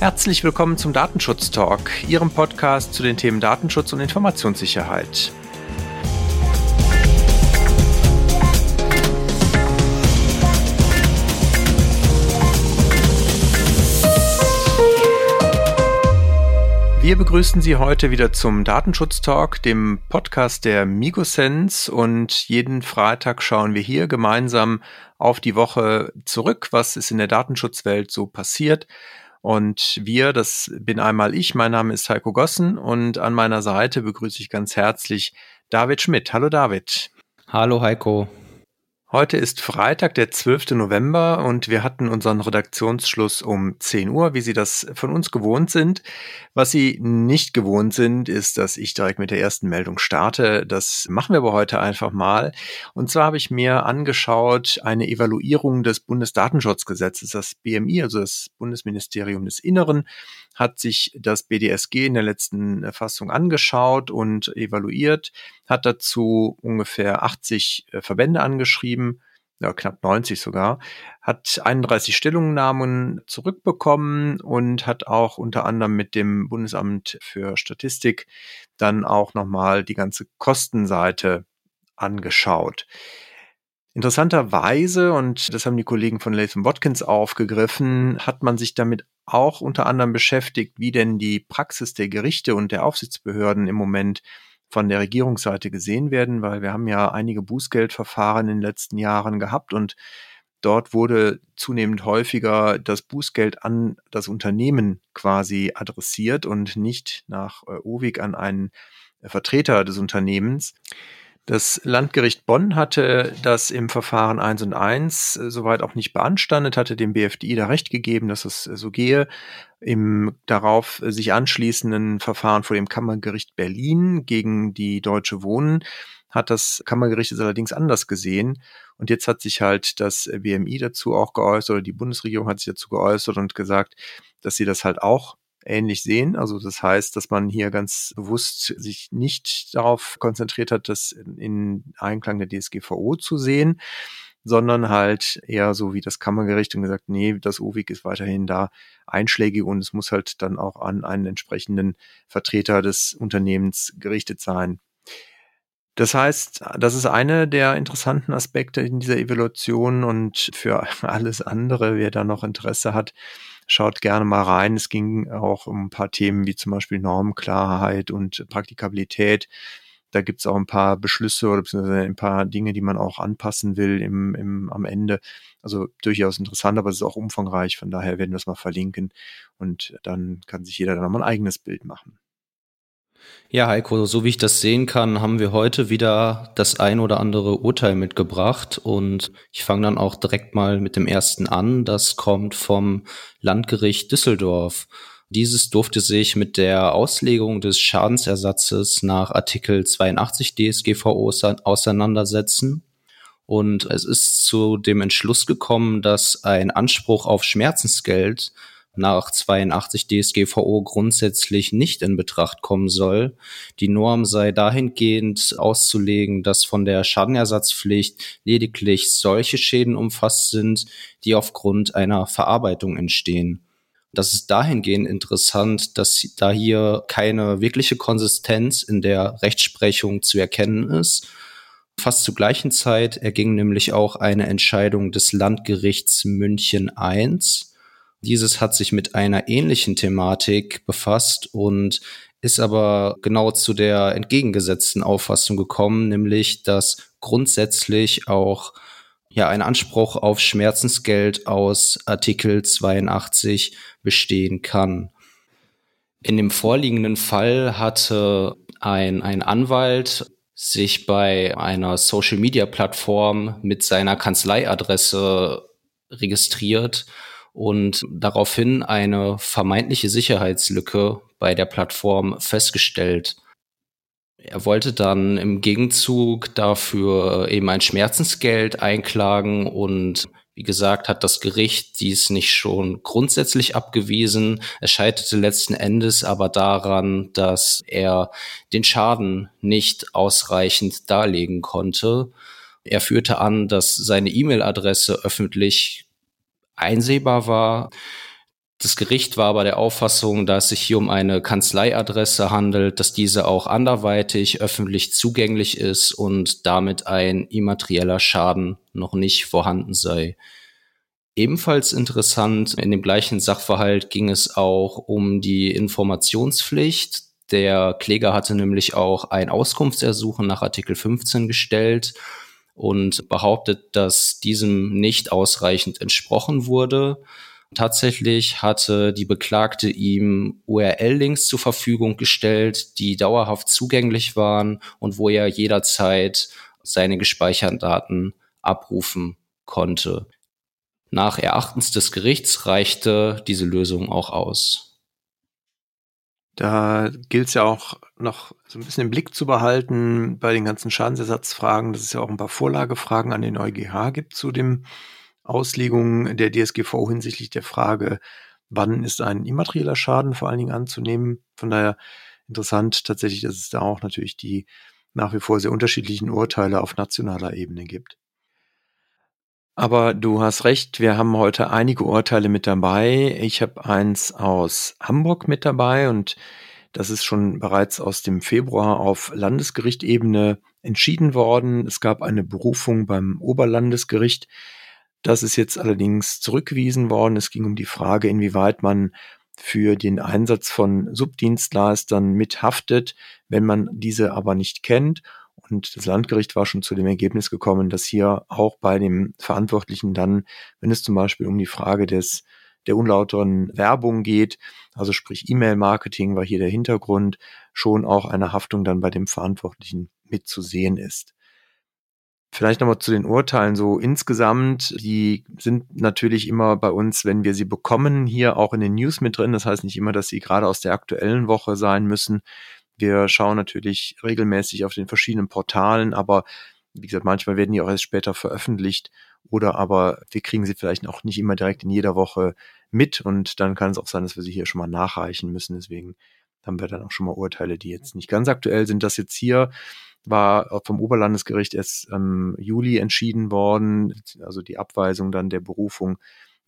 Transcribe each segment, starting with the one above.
Herzlich willkommen zum Datenschutz Talk, Ihrem Podcast zu den Themen Datenschutz und Informationssicherheit. Wir begrüßen Sie heute wieder zum Datenschutz Talk, dem Podcast der Migosense und jeden Freitag schauen wir hier gemeinsam auf die Woche zurück, was ist in der Datenschutzwelt so passiert. Und wir, das bin einmal ich, mein Name ist Heiko Gossen und an meiner Seite begrüße ich ganz herzlich David Schmidt. Hallo David. Hallo Heiko. Heute ist Freitag, der 12. November und wir hatten unseren Redaktionsschluss um 10 Uhr, wie Sie das von uns gewohnt sind. Was Sie nicht gewohnt sind, ist, dass ich direkt mit der ersten Meldung starte. Das machen wir aber heute einfach mal. Und zwar habe ich mir angeschaut eine Evaluierung des Bundesdatenschutzgesetzes, das BMI, also das Bundesministerium des Inneren, hat sich das BDSG in der letzten Fassung angeschaut und evaluiert, hat dazu ungefähr 80 äh, Verbände angeschrieben, ja, knapp 90 sogar, hat 31 Stellungnahmen zurückbekommen und hat auch unter anderem mit dem Bundesamt für Statistik dann auch nochmal die ganze Kostenseite angeschaut. Interessanterweise, und das haben die Kollegen von Latham Watkins aufgegriffen, hat man sich damit auch unter anderem beschäftigt, wie denn die Praxis der Gerichte und der Aufsichtsbehörden im Moment von der Regierungsseite gesehen werden, weil wir haben ja einige Bußgeldverfahren in den letzten Jahren gehabt und dort wurde zunehmend häufiger das Bußgeld an das Unternehmen quasi adressiert und nicht nach äh, OWIG an einen Vertreter des Unternehmens. Das Landgericht Bonn hatte das im Verfahren 1 und 1 äh, soweit auch nicht beanstandet, hatte dem BFDI da recht gegeben, dass es äh, so gehe. Im darauf äh, sich anschließenden Verfahren vor dem Kammergericht Berlin gegen die Deutsche Wohnen hat das Kammergericht es allerdings anders gesehen. Und jetzt hat sich halt das BMI dazu auch geäußert, oder die Bundesregierung hat sich dazu geäußert und gesagt, dass sie das halt auch ähnlich sehen. Also das heißt, dass man hier ganz bewusst sich nicht darauf konzentriert hat, das in Einklang der DSGVO zu sehen, sondern halt eher so wie das Kammergericht und gesagt, nee, das OWIG ist weiterhin da einschlägig und es muss halt dann auch an einen entsprechenden Vertreter des Unternehmens gerichtet sein. Das heißt, das ist eine der interessanten Aspekte in dieser Evaluation und für alles andere, wer da noch Interesse hat, schaut gerne mal rein. Es ging auch um ein paar Themen wie zum Beispiel Normklarheit und Praktikabilität. Da gibt es auch ein paar Beschlüsse oder beziehungsweise ein paar Dinge, die man auch anpassen will im, im, am Ende. Also durchaus interessant, aber es ist auch umfangreich. Von daher werden wir es mal verlinken und dann kann sich jeder dann mal ein eigenes Bild machen. Ja, Heiko, so wie ich das sehen kann, haben wir heute wieder das ein oder andere Urteil mitgebracht und ich fange dann auch direkt mal mit dem ersten an. Das kommt vom Landgericht Düsseldorf. Dieses durfte sich mit der Auslegung des Schadensersatzes nach Artikel 82 DSGVO auseinandersetzen. Und es ist zu dem Entschluss gekommen, dass ein Anspruch auf Schmerzensgeld nach 82 DSGVO grundsätzlich nicht in Betracht kommen soll. Die Norm sei dahingehend auszulegen, dass von der Schadenersatzpflicht lediglich solche Schäden umfasst sind, die aufgrund einer Verarbeitung entstehen. Das ist dahingehend interessant, dass da hier keine wirkliche Konsistenz in der Rechtsprechung zu erkennen ist. Fast zur gleichen Zeit erging nämlich auch eine Entscheidung des Landgerichts München I dieses hat sich mit einer ähnlichen Thematik befasst und ist aber genau zu der entgegengesetzten Auffassung gekommen, nämlich dass grundsätzlich auch ja ein Anspruch auf Schmerzensgeld aus Artikel 82 bestehen kann. In dem vorliegenden Fall hatte ein, ein Anwalt sich bei einer Social Media Plattform mit seiner Kanzleiadresse registriert und daraufhin eine vermeintliche Sicherheitslücke bei der Plattform festgestellt. Er wollte dann im Gegenzug dafür eben ein Schmerzensgeld einklagen und wie gesagt, hat das Gericht dies nicht schon grundsätzlich abgewiesen. Es scheiterte letzten Endes aber daran, dass er den Schaden nicht ausreichend darlegen konnte. Er führte an, dass seine E-Mail-Adresse öffentlich einsehbar war. Das Gericht war aber der Auffassung, dass es sich hier um eine Kanzleiadresse handelt, dass diese auch anderweitig öffentlich zugänglich ist und damit ein immaterieller Schaden noch nicht vorhanden sei. Ebenfalls interessant, in dem gleichen Sachverhalt ging es auch um die Informationspflicht. Der Kläger hatte nämlich auch ein Auskunftsersuchen nach Artikel 15 gestellt und behauptet, dass diesem nicht ausreichend entsprochen wurde. Tatsächlich hatte die Beklagte ihm URL-Links zur Verfügung gestellt, die dauerhaft zugänglich waren und wo er jederzeit seine gespeicherten Daten abrufen konnte. Nach Erachtens des Gerichts reichte diese Lösung auch aus. Da gilt es ja auch noch so ein bisschen im Blick zu behalten bei den ganzen Schadensersatzfragen, dass es ja auch ein paar Vorlagefragen an den EuGH gibt zu dem Auslegungen der DSGVO hinsichtlich der Frage, wann ist ein immaterieller Schaden vor allen Dingen anzunehmen. Von daher interessant tatsächlich, dass es da auch natürlich die nach wie vor sehr unterschiedlichen Urteile auf nationaler Ebene gibt. Aber du hast recht, wir haben heute einige Urteile mit dabei. Ich habe eins aus Hamburg mit dabei und das ist schon bereits aus dem Februar auf Landesgerichtebene entschieden worden. Es gab eine Berufung beim Oberlandesgericht das ist jetzt allerdings zurückgewiesen worden. Es ging um die Frage, inwieweit man für den Einsatz von Subdienstleistern mithaftet, wenn man diese aber nicht kennt. Und das Landgericht war schon zu dem Ergebnis gekommen, dass hier auch bei dem Verantwortlichen dann, wenn es zum Beispiel um die Frage des der unlauteren Werbung geht, also sprich E-Mail-Marketing war hier der Hintergrund, schon auch eine Haftung dann bei dem Verantwortlichen mitzusehen ist. Vielleicht nochmal zu den Urteilen so insgesamt. Die sind natürlich immer bei uns, wenn wir sie bekommen, hier auch in den News mit drin. Das heißt nicht immer, dass sie gerade aus der aktuellen Woche sein müssen. Wir schauen natürlich regelmäßig auf den verschiedenen Portalen, aber wie gesagt, manchmal werden die auch erst später veröffentlicht oder aber wir kriegen sie vielleicht auch nicht immer direkt in jeder Woche mit und dann kann es auch sein, dass wir sie hier schon mal nachreichen müssen. Deswegen haben wir dann auch schon mal Urteile, die jetzt nicht ganz aktuell sind. Das jetzt hier war vom Oberlandesgericht erst im Juli entschieden worden, also die Abweisung dann der Berufung,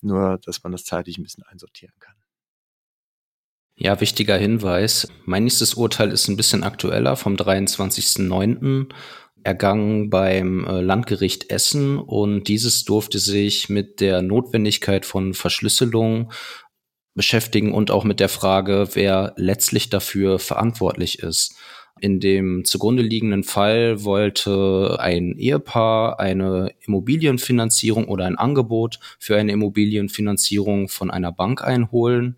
nur dass man das zeitlich ein bisschen einsortieren kann. Ja, wichtiger Hinweis. Mein nächstes Urteil ist ein bisschen aktueller, vom 23.09. ergangen beim äh, Landgericht Essen und dieses durfte sich mit der Notwendigkeit von Verschlüsselung beschäftigen und auch mit der Frage, wer letztlich dafür verantwortlich ist. In dem zugrunde liegenden Fall wollte ein Ehepaar eine Immobilienfinanzierung oder ein Angebot für eine Immobilienfinanzierung von einer Bank einholen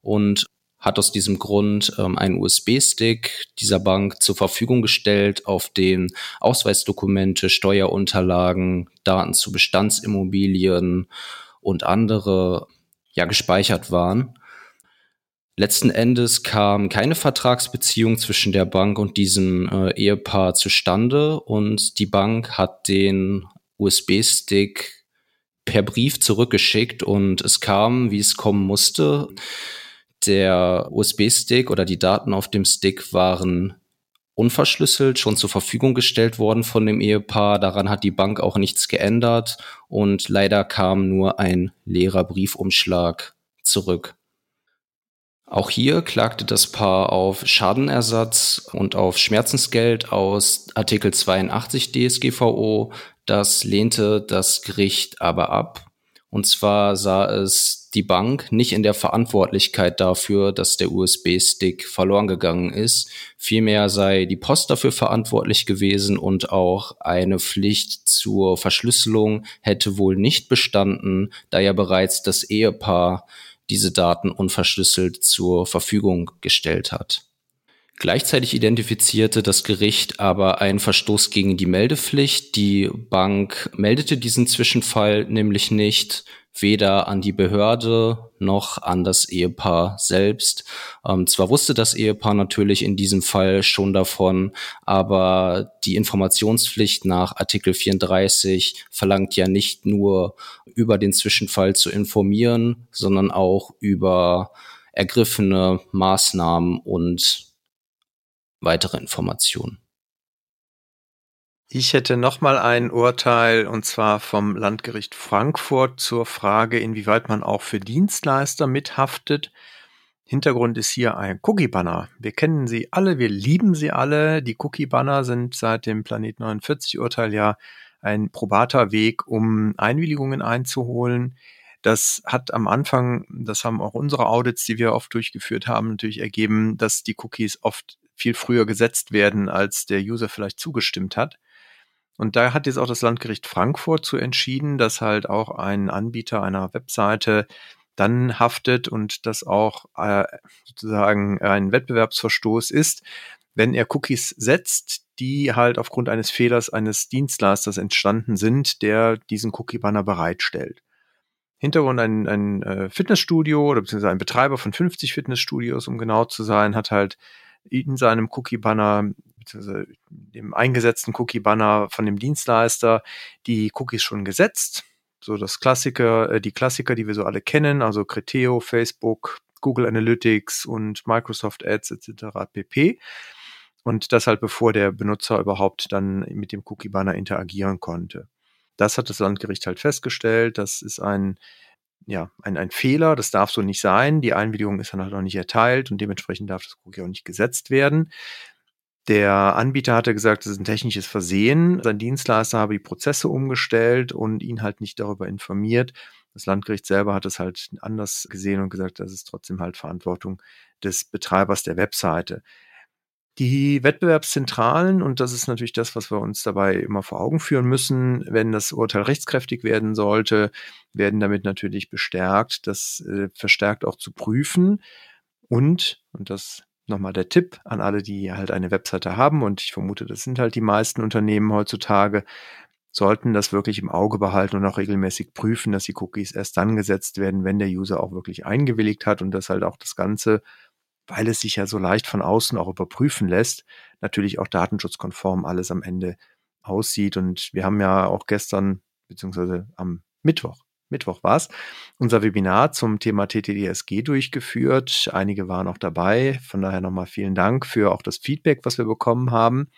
und hat aus diesem Grund ähm, einen USB-Stick dieser Bank zur Verfügung gestellt, auf den Ausweisdokumente, Steuerunterlagen, Daten zu Bestandsimmobilien und andere ja gespeichert waren. Letzten Endes kam keine Vertragsbeziehung zwischen der Bank und diesem äh, Ehepaar zustande und die Bank hat den USB-Stick per Brief zurückgeschickt und es kam, wie es kommen musste. Der USB-Stick oder die Daten auf dem Stick waren unverschlüsselt schon zur Verfügung gestellt worden von dem Ehepaar. Daran hat die Bank auch nichts geändert und leider kam nur ein leerer Briefumschlag zurück. Auch hier klagte das Paar auf Schadenersatz und auf Schmerzensgeld aus Artikel 82 DSGVO. Das lehnte das Gericht aber ab. Und zwar sah es die Bank nicht in der Verantwortlichkeit dafür, dass der USB-Stick verloren gegangen ist. Vielmehr sei die Post dafür verantwortlich gewesen und auch eine Pflicht zur Verschlüsselung hätte wohl nicht bestanden, da ja bereits das Ehepaar diese Daten unverschlüsselt zur Verfügung gestellt hat. Gleichzeitig identifizierte das Gericht aber einen Verstoß gegen die Meldepflicht. Die Bank meldete diesen Zwischenfall nämlich nicht, weder an die Behörde noch an das Ehepaar selbst. Ähm, zwar wusste das Ehepaar natürlich in diesem Fall schon davon, aber die Informationspflicht nach Artikel 34 verlangt ja nicht nur über den Zwischenfall zu informieren, sondern auch über ergriffene Maßnahmen und weitere Informationen. Ich hätte noch mal ein Urteil und zwar vom Landgericht Frankfurt zur Frage, inwieweit man auch für Dienstleister mithaftet. Hintergrund ist hier ein Cookie-Banner. Wir kennen sie alle, wir lieben sie alle. Die Cookie-Banner sind seit dem Planet 49 Urteil ja ein probater Weg, um Einwilligungen einzuholen. Das hat am Anfang, das haben auch unsere Audits, die wir oft durchgeführt haben, natürlich ergeben, dass die Cookies oft viel früher gesetzt werden, als der User vielleicht zugestimmt hat. Und da hat jetzt auch das Landgericht Frankfurt zu entschieden, dass halt auch ein Anbieter einer Webseite dann haftet und das auch äh, sozusagen ein Wettbewerbsverstoß ist, wenn er Cookies setzt, die halt aufgrund eines Fehlers eines Dienstleisters entstanden sind, der diesen Cookie-Banner bereitstellt. Hintergrund ein, ein äh, Fitnessstudio oder beziehungsweise ein Betreiber von 50 Fitnessstudios, um genau zu sein, hat halt in seinem Cookie-Banner dem eingesetzten Cookie-Banner von dem Dienstleister die Cookies schon gesetzt. So das Klassiker, äh, die Klassiker, die wir so alle kennen, also Criteo, Facebook, Google Analytics und Microsoft Ads etc. pp. Und das halt bevor der Benutzer überhaupt dann mit dem Cookie-Banner interagieren konnte. Das hat das Landgericht halt festgestellt. Das ist ein ja, ein, ein Fehler, das darf so nicht sein. Die Einwilligung ist dann halt noch nicht erteilt und dementsprechend darf das Cookie auch nicht gesetzt werden. Der Anbieter hatte gesagt, das ist ein technisches Versehen. Sein Dienstleister habe die Prozesse umgestellt und ihn halt nicht darüber informiert. Das Landgericht selber hat es halt anders gesehen und gesagt, das ist trotzdem halt Verantwortung des Betreibers der Webseite. Die Wettbewerbszentralen, und das ist natürlich das, was wir uns dabei immer vor Augen führen müssen, wenn das Urteil rechtskräftig werden sollte, werden damit natürlich bestärkt, das äh, verstärkt auch zu prüfen. Und, und das nochmal der Tipp an alle, die halt eine Webseite haben, und ich vermute, das sind halt die meisten Unternehmen heutzutage, sollten das wirklich im Auge behalten und auch regelmäßig prüfen, dass die Cookies erst dann gesetzt werden, wenn der User auch wirklich eingewilligt hat und dass halt auch das Ganze weil es sich ja so leicht von außen auch überprüfen lässt, natürlich auch datenschutzkonform alles am Ende aussieht. Und wir haben ja auch gestern, beziehungsweise am Mittwoch, Mittwoch war es, unser Webinar zum Thema TTDSG durchgeführt. Einige waren auch dabei. Von daher nochmal vielen Dank für auch das Feedback, was wir bekommen haben.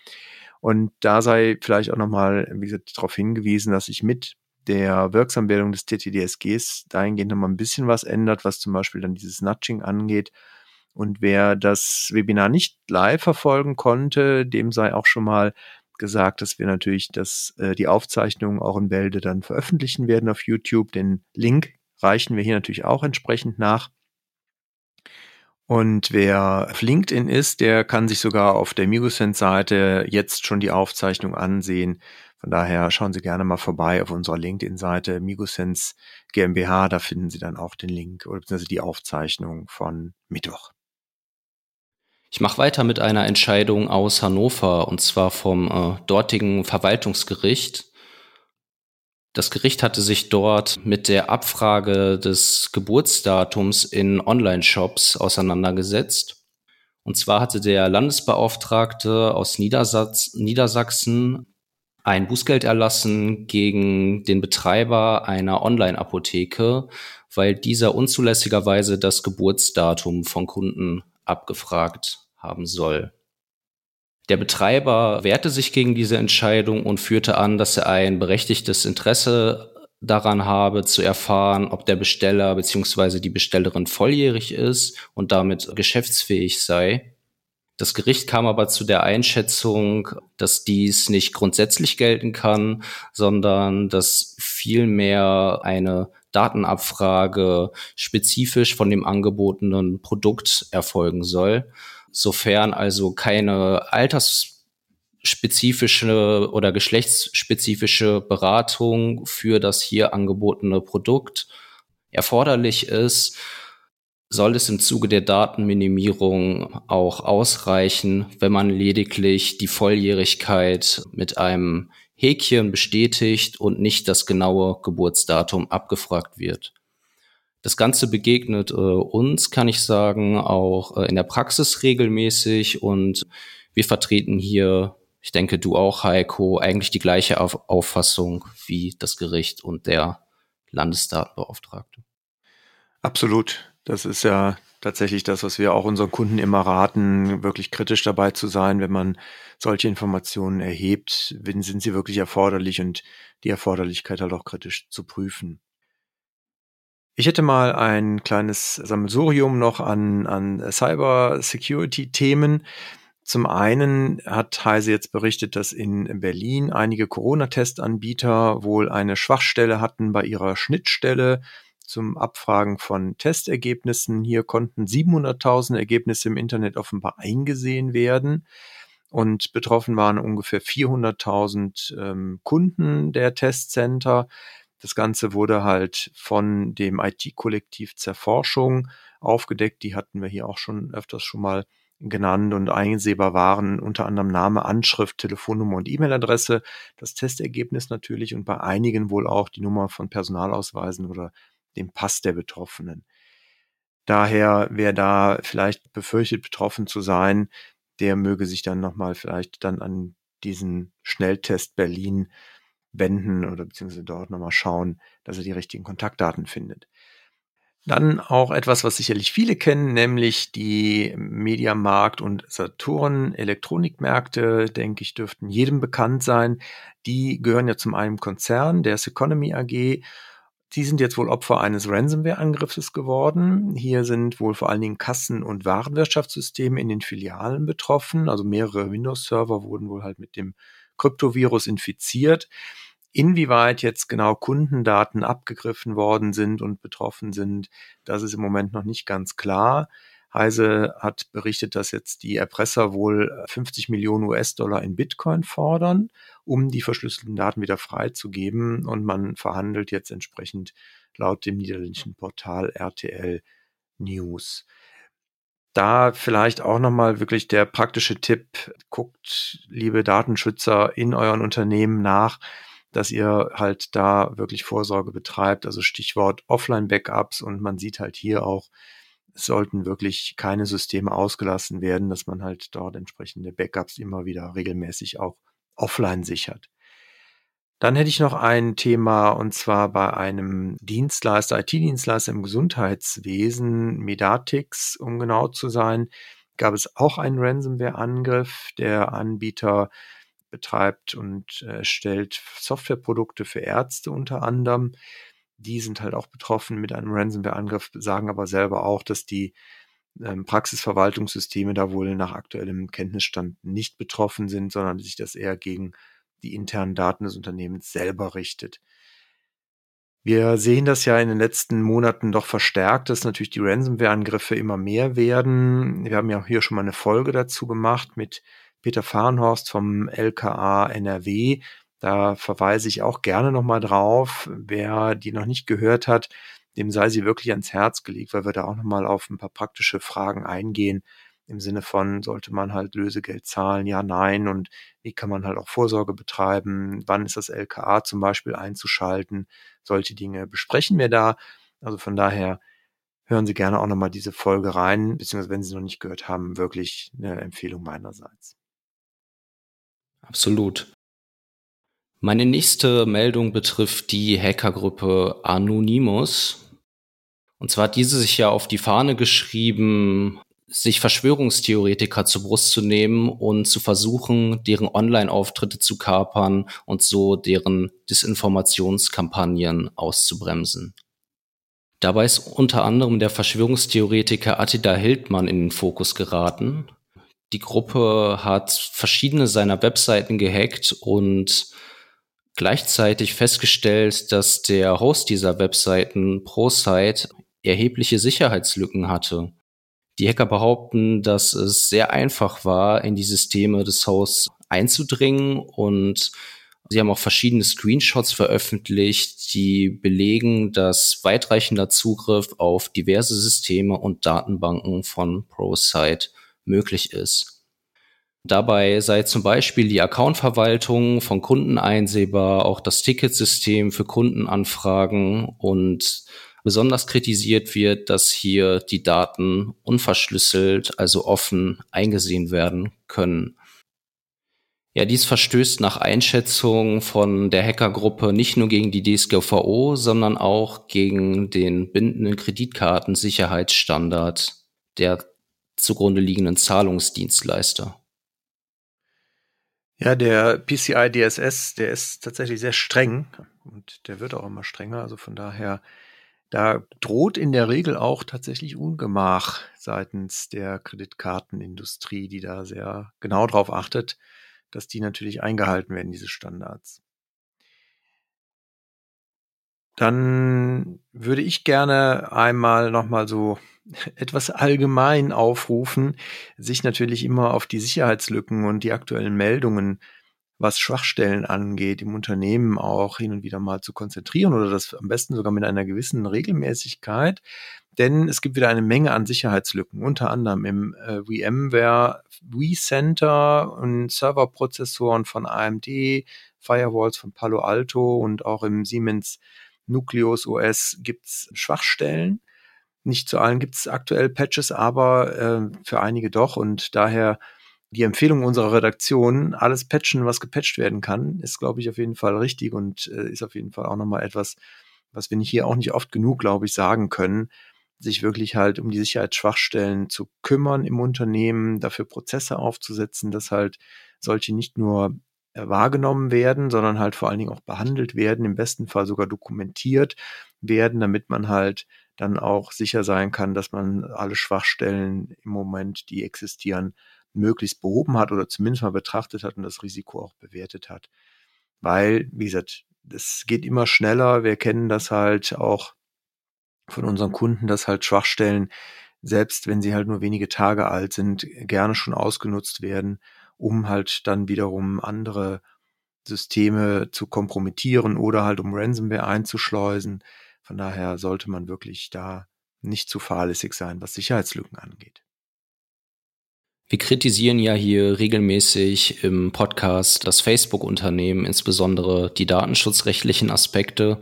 Und da sei vielleicht auch nochmal, wie gesagt, darauf hingewiesen, dass sich mit der Wirksamwerdung des TTDSGs dahingehend nochmal ein bisschen was ändert, was zum Beispiel dann dieses Nudging angeht und wer das Webinar nicht live verfolgen konnte, dem sei auch schon mal gesagt, dass wir natürlich das, äh, die Aufzeichnung auch in Bälde dann veröffentlichen werden auf YouTube. Den Link reichen wir hier natürlich auch entsprechend nach. Und wer auf LinkedIn ist, der kann sich sogar auf der Migosense-Seite jetzt schon die Aufzeichnung ansehen. Von daher schauen Sie gerne mal vorbei auf unserer LinkedIn-Seite Migosense GmbH. Da finden Sie dann auch den Link oder beziehungsweise die Aufzeichnung von Mittwoch. Ich mache weiter mit einer Entscheidung aus Hannover und zwar vom äh, dortigen Verwaltungsgericht. Das Gericht hatte sich dort mit der Abfrage des Geburtsdatums in Online-Shops auseinandergesetzt. Und zwar hatte der Landesbeauftragte aus Niedersatz, Niedersachsen ein Bußgeld erlassen gegen den Betreiber einer Online-Apotheke, weil dieser unzulässigerweise das Geburtsdatum von Kunden abgefragt haben soll. Der Betreiber wehrte sich gegen diese Entscheidung und führte an, dass er ein berechtigtes Interesse daran habe, zu erfahren, ob der Besteller bzw. die Bestellerin volljährig ist und damit geschäftsfähig sei. Das Gericht kam aber zu der Einschätzung, dass dies nicht grundsätzlich gelten kann, sondern dass vielmehr eine Datenabfrage spezifisch von dem angebotenen Produkt erfolgen soll. Sofern also keine altersspezifische oder geschlechtsspezifische Beratung für das hier angebotene Produkt erforderlich ist, soll es im Zuge der Datenminimierung auch ausreichen, wenn man lediglich die Volljährigkeit mit einem Häkchen bestätigt und nicht das genaue Geburtsdatum abgefragt wird. Das Ganze begegnet äh, uns, kann ich sagen, auch äh, in der Praxis regelmäßig und wir vertreten hier, ich denke du auch, Heiko, eigentlich die gleiche Auf Auffassung wie das Gericht und der Landesdatenbeauftragte. Absolut. Das ist ja tatsächlich das, was wir auch unseren Kunden immer raten, wirklich kritisch dabei zu sein, wenn man solche Informationen erhebt, sind sie wirklich erforderlich und die Erforderlichkeit halt auch kritisch zu prüfen. Ich hätte mal ein kleines Sammelsurium noch an, an Cyber Security Themen. Zum einen hat Heise jetzt berichtet, dass in Berlin einige Corona-Testanbieter wohl eine Schwachstelle hatten bei ihrer Schnittstelle zum Abfragen von Testergebnissen. Hier konnten 700.000 Ergebnisse im Internet offenbar eingesehen werden. Und betroffen waren ungefähr 400.000 ähm, Kunden der Testcenter. Das Ganze wurde halt von dem IT-Kollektiv Zerforschung aufgedeckt. Die hatten wir hier auch schon öfters schon mal genannt und einsehbar waren unter anderem Name, Anschrift, Telefonnummer und E-Mail-Adresse, das Testergebnis natürlich und bei einigen wohl auch die Nummer von Personalausweisen oder dem Pass der Betroffenen. Daher, wer da vielleicht befürchtet, betroffen zu sein, der möge sich dann nochmal vielleicht dann an diesen Schnelltest Berlin wenden oder beziehungsweise dort nochmal schauen, dass er die richtigen Kontaktdaten findet. Dann auch etwas, was sicherlich viele kennen, nämlich die Mediamarkt und Saturn Elektronikmärkte, denke ich, dürften jedem bekannt sein. Die gehören ja zum einen Konzern, der Economy AG. Die sind jetzt wohl Opfer eines Ransomware-Angriffes geworden. Hier sind wohl vor allen Dingen Kassen- und Warenwirtschaftssysteme in den Filialen betroffen. Also mehrere Windows-Server wurden wohl halt mit dem Kryptovirus infiziert. Inwieweit jetzt genau Kundendaten abgegriffen worden sind und betroffen sind, das ist im Moment noch nicht ganz klar. Heise hat berichtet, dass jetzt die Erpresser wohl 50 Millionen US-Dollar in Bitcoin fordern, um die verschlüsselten Daten wieder freizugeben. Und man verhandelt jetzt entsprechend laut dem niederländischen Portal RTL News. Da vielleicht auch nochmal wirklich der praktische Tipp, guckt, liebe Datenschützer, in euren Unternehmen nach, dass ihr halt da wirklich Vorsorge betreibt. Also Stichwort Offline-Backups und man sieht halt hier auch, es sollten wirklich keine Systeme ausgelassen werden, dass man halt dort entsprechende Backups immer wieder regelmäßig auch offline sichert. Dann hätte ich noch ein Thema und zwar bei einem Dienstleister, IT-Dienstleister im Gesundheitswesen, Medatix, um genau zu sein, gab es auch einen Ransomware-Angriff. Der Anbieter betreibt und erstellt Softwareprodukte für Ärzte unter anderem. Die sind halt auch betroffen mit einem Ransomware-Angriff, sagen aber selber auch, dass die ähm, Praxisverwaltungssysteme da wohl nach aktuellem Kenntnisstand nicht betroffen sind, sondern sich das eher gegen die internen Daten des Unternehmens selber richtet. Wir sehen das ja in den letzten Monaten doch verstärkt, dass natürlich die Ransomware-Angriffe immer mehr werden. Wir haben ja auch hier schon mal eine Folge dazu gemacht mit Peter Fahrenhorst vom LKA NRW. Da verweise ich auch gerne nochmal drauf. Wer die noch nicht gehört hat, dem sei sie wirklich ans Herz gelegt, weil wir da auch nochmal auf ein paar praktische Fragen eingehen. Im Sinne von, sollte man halt Lösegeld zahlen? Ja, nein. Und wie kann man halt auch Vorsorge betreiben? Wann ist das LKA zum Beispiel einzuschalten? Solche Dinge besprechen wir da. Also von daher hören Sie gerne auch nochmal diese Folge rein, beziehungsweise wenn Sie noch nicht gehört haben, wirklich eine Empfehlung meinerseits. Absolut. Meine nächste Meldung betrifft die Hackergruppe Anonymous. Und zwar hat diese sich ja auf die Fahne geschrieben, sich Verschwörungstheoretiker zur Brust zu nehmen und zu versuchen, deren Online-Auftritte zu kapern und so deren Disinformationskampagnen auszubremsen. Dabei ist unter anderem der Verschwörungstheoretiker Attila Hildmann in den Fokus geraten, die Gruppe hat verschiedene seiner Webseiten gehackt und gleichzeitig festgestellt, dass der Host dieser Webseiten ProSite erhebliche Sicherheitslücken hatte. Die Hacker behaupten, dass es sehr einfach war, in die Systeme des Hosts einzudringen und sie haben auch verschiedene Screenshots veröffentlicht, die belegen, dass weitreichender Zugriff auf diverse Systeme und Datenbanken von ProSite möglich ist. Dabei sei zum Beispiel die Accountverwaltung von Kunden einsehbar, auch das Ticketsystem für Kundenanfragen und besonders kritisiert wird, dass hier die Daten unverschlüsselt, also offen eingesehen werden können. Ja, dies verstößt nach Einschätzung von der Hackergruppe nicht nur gegen die DSGVO, sondern auch gegen den bindenden Kreditkartensicherheitsstandard der zugrunde liegenden Zahlungsdienstleister? Ja, der PCI DSS, der ist tatsächlich sehr streng und der wird auch immer strenger. Also von daher, da droht in der Regel auch tatsächlich Ungemach seitens der Kreditkartenindustrie, die da sehr genau drauf achtet, dass die natürlich eingehalten werden, diese Standards. Dann würde ich gerne einmal nochmal so etwas allgemein aufrufen, sich natürlich immer auf die Sicherheitslücken und die aktuellen Meldungen, was Schwachstellen angeht, im Unternehmen auch hin und wieder mal zu konzentrieren oder das am besten sogar mit einer gewissen Regelmäßigkeit. Denn es gibt wieder eine Menge an Sicherheitslücken, unter anderem im äh, VMware vCenter und Serverprozessoren von AMD, Firewalls von Palo Alto und auch im Siemens Nucleus OS gibt's Schwachstellen. Nicht zu allen gibt es aktuell Patches, aber äh, für einige doch. Und daher die Empfehlung unserer Redaktion, alles patchen, was gepatcht werden kann, ist, glaube ich, auf jeden Fall richtig und äh, ist auf jeden Fall auch nochmal etwas, was wir hier auch nicht oft genug, glaube ich, sagen können, sich wirklich halt um die Sicherheitsschwachstellen zu kümmern im Unternehmen, dafür Prozesse aufzusetzen, dass halt solche nicht nur äh, wahrgenommen werden, sondern halt vor allen Dingen auch behandelt werden, im besten Fall sogar dokumentiert werden, damit man halt dann auch sicher sein kann, dass man alle Schwachstellen im Moment, die existieren, möglichst behoben hat oder zumindest mal betrachtet hat und das Risiko auch bewertet hat. Weil, wie gesagt, es geht immer schneller. Wir kennen das halt auch von unseren Kunden, dass halt Schwachstellen, selbst wenn sie halt nur wenige Tage alt sind, gerne schon ausgenutzt werden, um halt dann wiederum andere Systeme zu kompromittieren oder halt um Ransomware einzuschleusen. Von daher sollte man wirklich da nicht zu fahrlässig sein, was Sicherheitslücken angeht. Wir kritisieren ja hier regelmäßig im Podcast das Facebook-Unternehmen, insbesondere die datenschutzrechtlichen Aspekte.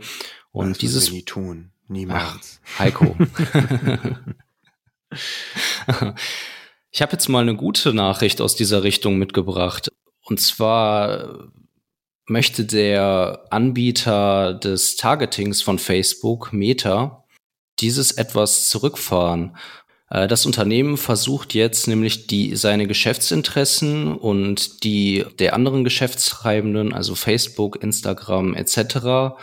Und das dieses. Nie tun. Niemals. Ach, Heiko. ich habe jetzt mal eine gute Nachricht aus dieser Richtung mitgebracht. Und zwar möchte der Anbieter des Targetings von Facebook, Meta, dieses etwas zurückfahren. Äh, das Unternehmen versucht jetzt nämlich die, seine Geschäftsinteressen und die der anderen Geschäftstreibenden, also Facebook, Instagram etc.,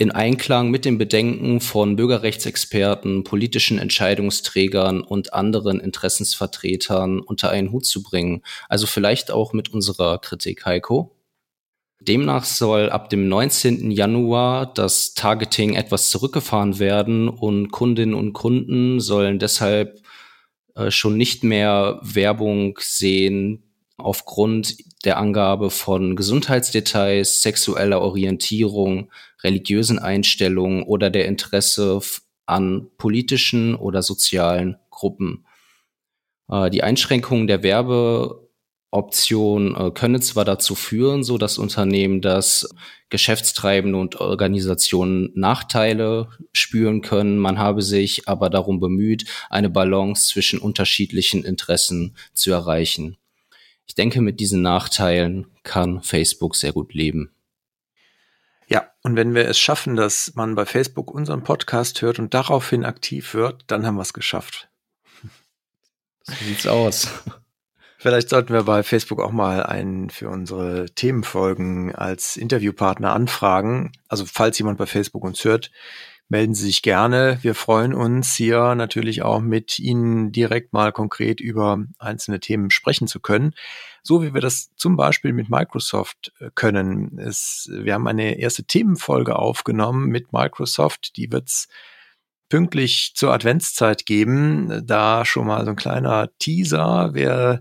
in Einklang mit den Bedenken von Bürgerrechtsexperten, politischen Entscheidungsträgern und anderen Interessensvertretern unter einen Hut zu bringen. Also vielleicht auch mit unserer Kritik, Heiko. Demnach soll ab dem 19. Januar das Targeting etwas zurückgefahren werden und Kundinnen und Kunden sollen deshalb äh, schon nicht mehr Werbung sehen aufgrund der Angabe von Gesundheitsdetails, sexueller Orientierung, religiösen Einstellungen oder der Interesse an politischen oder sozialen Gruppen. Äh, die Einschränkungen der Werbe Option äh, könne zwar dazu führen, so dass Unternehmen, dass Geschäftstreibende und Organisationen Nachteile spüren können. Man habe sich aber darum bemüht, eine Balance zwischen unterschiedlichen Interessen zu erreichen. Ich denke, mit diesen Nachteilen kann Facebook sehr gut leben. Ja, und wenn wir es schaffen, dass man bei Facebook unseren Podcast hört und daraufhin aktiv wird, dann haben wir es geschafft. So sieht's aus. Vielleicht sollten wir bei Facebook auch mal einen für unsere Themenfolgen als Interviewpartner anfragen. Also falls jemand bei Facebook uns hört, melden Sie sich gerne. Wir freuen uns hier natürlich auch mit Ihnen direkt mal konkret über einzelne Themen sprechen zu können. So wie wir das zum Beispiel mit Microsoft äh, können. Es, wir haben eine erste Themenfolge aufgenommen mit Microsoft. Die wird's pünktlich zur Adventszeit geben. Da schon mal so ein kleiner Teaser. Wer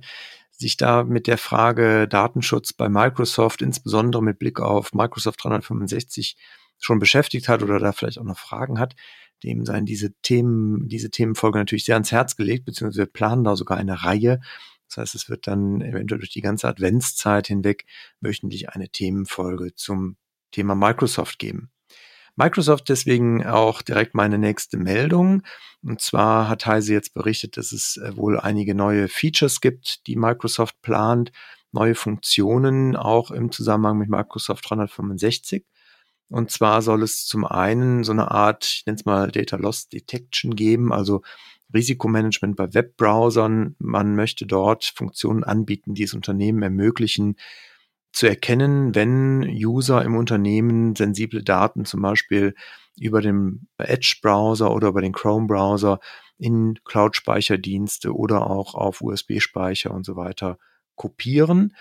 sich da mit der Frage Datenschutz bei Microsoft, insbesondere mit Blick auf Microsoft 365 schon beschäftigt hat oder da vielleicht auch noch Fragen hat, dem seien diese Themen, diese Themenfolge natürlich sehr ans Herz gelegt, beziehungsweise wir planen da sogar eine Reihe. Das heißt, es wird dann eventuell durch die ganze Adventszeit hinweg wöchentlich eine Themenfolge zum Thema Microsoft geben. Microsoft deswegen auch direkt meine nächste Meldung. Und zwar hat Heise jetzt berichtet, dass es äh, wohl einige neue Features gibt, die Microsoft plant, neue Funktionen auch im Zusammenhang mit Microsoft 365. Und zwar soll es zum einen so eine Art, ich nenne es mal Data Loss Detection geben, also Risikomanagement bei Webbrowsern. Man möchte dort Funktionen anbieten, die es Unternehmen ermöglichen, zu erkennen, wenn User im Unternehmen sensible Daten zum Beispiel über den Edge-Browser oder über den Chrome-Browser in Cloud-Speicherdienste oder auch auf USB-Speicher und so weiter kopieren.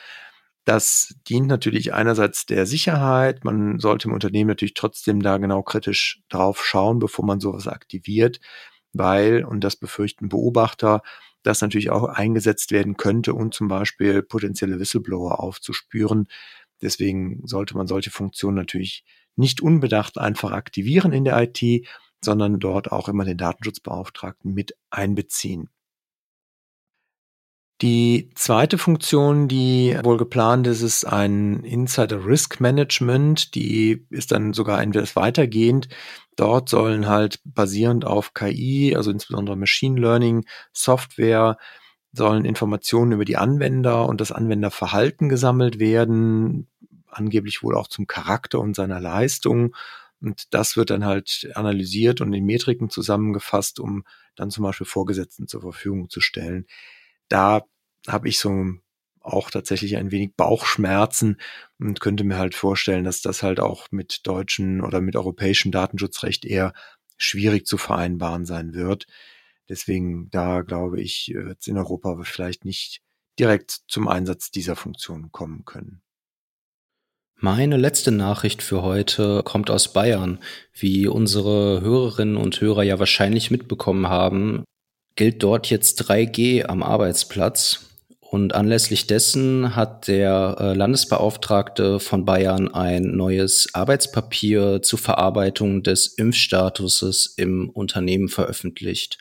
Das dient natürlich einerseits der Sicherheit. Man sollte im Unternehmen natürlich trotzdem da genau kritisch drauf schauen, bevor man sowas aktiviert, weil, und das befürchten Beobachter, das natürlich auch eingesetzt werden könnte, um zum Beispiel potenzielle Whistleblower aufzuspüren. Deswegen sollte man solche Funktionen natürlich nicht unbedacht einfach aktivieren in der IT, sondern dort auch immer den Datenschutzbeauftragten mit einbeziehen. Die zweite Funktion, die wohl geplant ist, ist ein Insider Risk Management. Die ist dann sogar etwas weitergehend. Dort sollen halt basierend auf KI, also insbesondere Machine Learning Software, sollen Informationen über die Anwender und das Anwenderverhalten gesammelt werden, angeblich wohl auch zum Charakter und seiner Leistung. Und das wird dann halt analysiert und in Metriken zusammengefasst, um dann zum Beispiel Vorgesetzten zur Verfügung zu stellen da habe ich so auch tatsächlich ein wenig Bauchschmerzen und könnte mir halt vorstellen, dass das halt auch mit deutschen oder mit europäischem Datenschutzrecht eher schwierig zu vereinbaren sein wird. Deswegen da glaube ich, wird es in Europa vielleicht nicht direkt zum Einsatz dieser Funktion kommen können. Meine letzte Nachricht für heute kommt aus Bayern. Wie unsere Hörerinnen und Hörer ja wahrscheinlich mitbekommen haben, gilt dort jetzt 3G am Arbeitsplatz. Und anlässlich dessen hat der äh, Landesbeauftragte von Bayern ein neues Arbeitspapier zur Verarbeitung des Impfstatuses im Unternehmen veröffentlicht.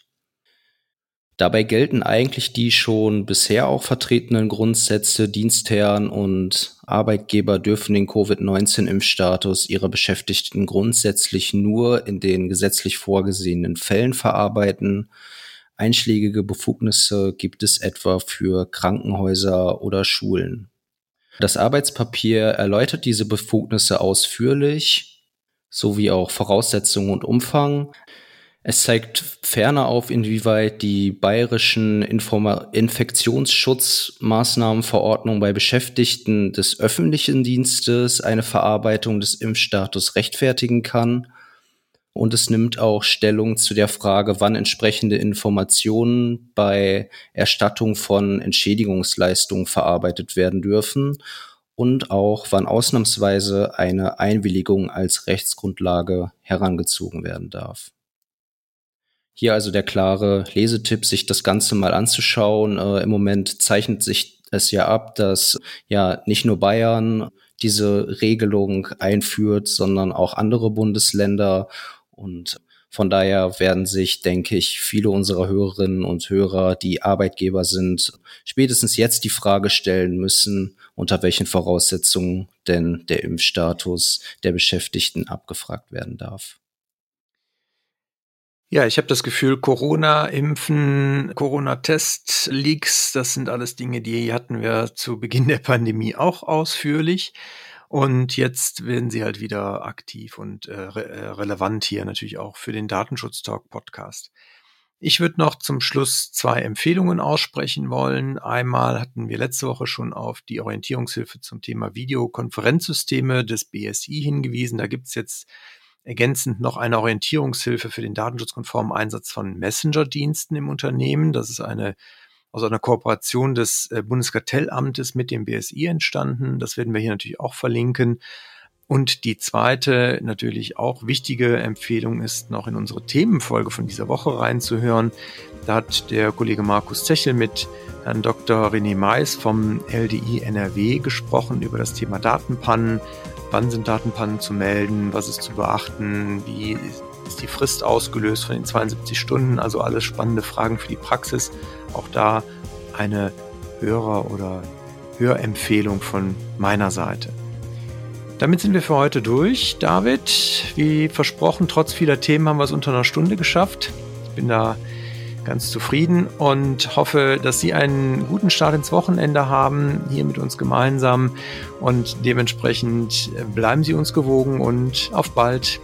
Dabei gelten eigentlich die schon bisher auch vertretenen Grundsätze, Dienstherren und Arbeitgeber dürfen den Covid-19-Impfstatus ihrer Beschäftigten grundsätzlich nur in den gesetzlich vorgesehenen Fällen verarbeiten Einschlägige Befugnisse gibt es etwa für Krankenhäuser oder Schulen. Das Arbeitspapier erläutert diese Befugnisse ausführlich, sowie auch Voraussetzungen und Umfang. Es zeigt ferner auf, inwieweit die bayerischen Informa Infektionsschutzmaßnahmenverordnung bei Beschäftigten des öffentlichen Dienstes eine Verarbeitung des Impfstatus rechtfertigen kann und es nimmt auch Stellung zu der Frage, wann entsprechende Informationen bei Erstattung von Entschädigungsleistungen verarbeitet werden dürfen und auch wann ausnahmsweise eine Einwilligung als Rechtsgrundlage herangezogen werden darf. Hier also der klare Lesetipp, sich das Ganze mal anzuschauen. Äh, Im Moment zeichnet sich es ja ab, dass ja nicht nur Bayern diese Regelung einführt, sondern auch andere Bundesländer und von daher werden sich, denke ich, viele unserer Hörerinnen und Hörer, die Arbeitgeber sind, spätestens jetzt die Frage stellen müssen, unter welchen Voraussetzungen denn der Impfstatus der Beschäftigten abgefragt werden darf. Ja, ich habe das Gefühl, Corona-Impfen, Corona-Test-Leaks, das sind alles Dinge, die hatten wir zu Beginn der Pandemie auch ausführlich. Und jetzt werden sie halt wieder aktiv und äh, re äh, relevant hier natürlich auch für den Datenschutz Talk Podcast. Ich würde noch zum Schluss zwei Empfehlungen aussprechen wollen. Einmal hatten wir letzte Woche schon auf die Orientierungshilfe zum Thema Videokonferenzsysteme des BSI hingewiesen. Da gibt's jetzt ergänzend noch eine Orientierungshilfe für den datenschutzkonformen Einsatz von Messenger-Diensten im Unternehmen. Das ist eine aus einer Kooperation des äh, Bundeskartellamtes mit dem BSI entstanden. Das werden wir hier natürlich auch verlinken. Und die zweite, natürlich auch wichtige Empfehlung ist, noch in unsere Themenfolge von dieser Woche reinzuhören. Da hat der Kollege Markus Zechel mit Herrn Dr. René Mais vom LDI NRW gesprochen über das Thema Datenpannen. Wann sind Datenpannen zu melden? Was ist zu beachten? Wie ist die Frist ausgelöst von den 72 Stunden? Also alles spannende Fragen für die Praxis. Auch da eine Hörer- oder Hörempfehlung von meiner Seite. Damit sind wir für heute durch. David, wie versprochen, trotz vieler Themen haben wir es unter einer Stunde geschafft. Ich bin da ganz zufrieden und hoffe, dass Sie einen guten Start ins Wochenende haben, hier mit uns gemeinsam. Und dementsprechend bleiben Sie uns gewogen und auf bald.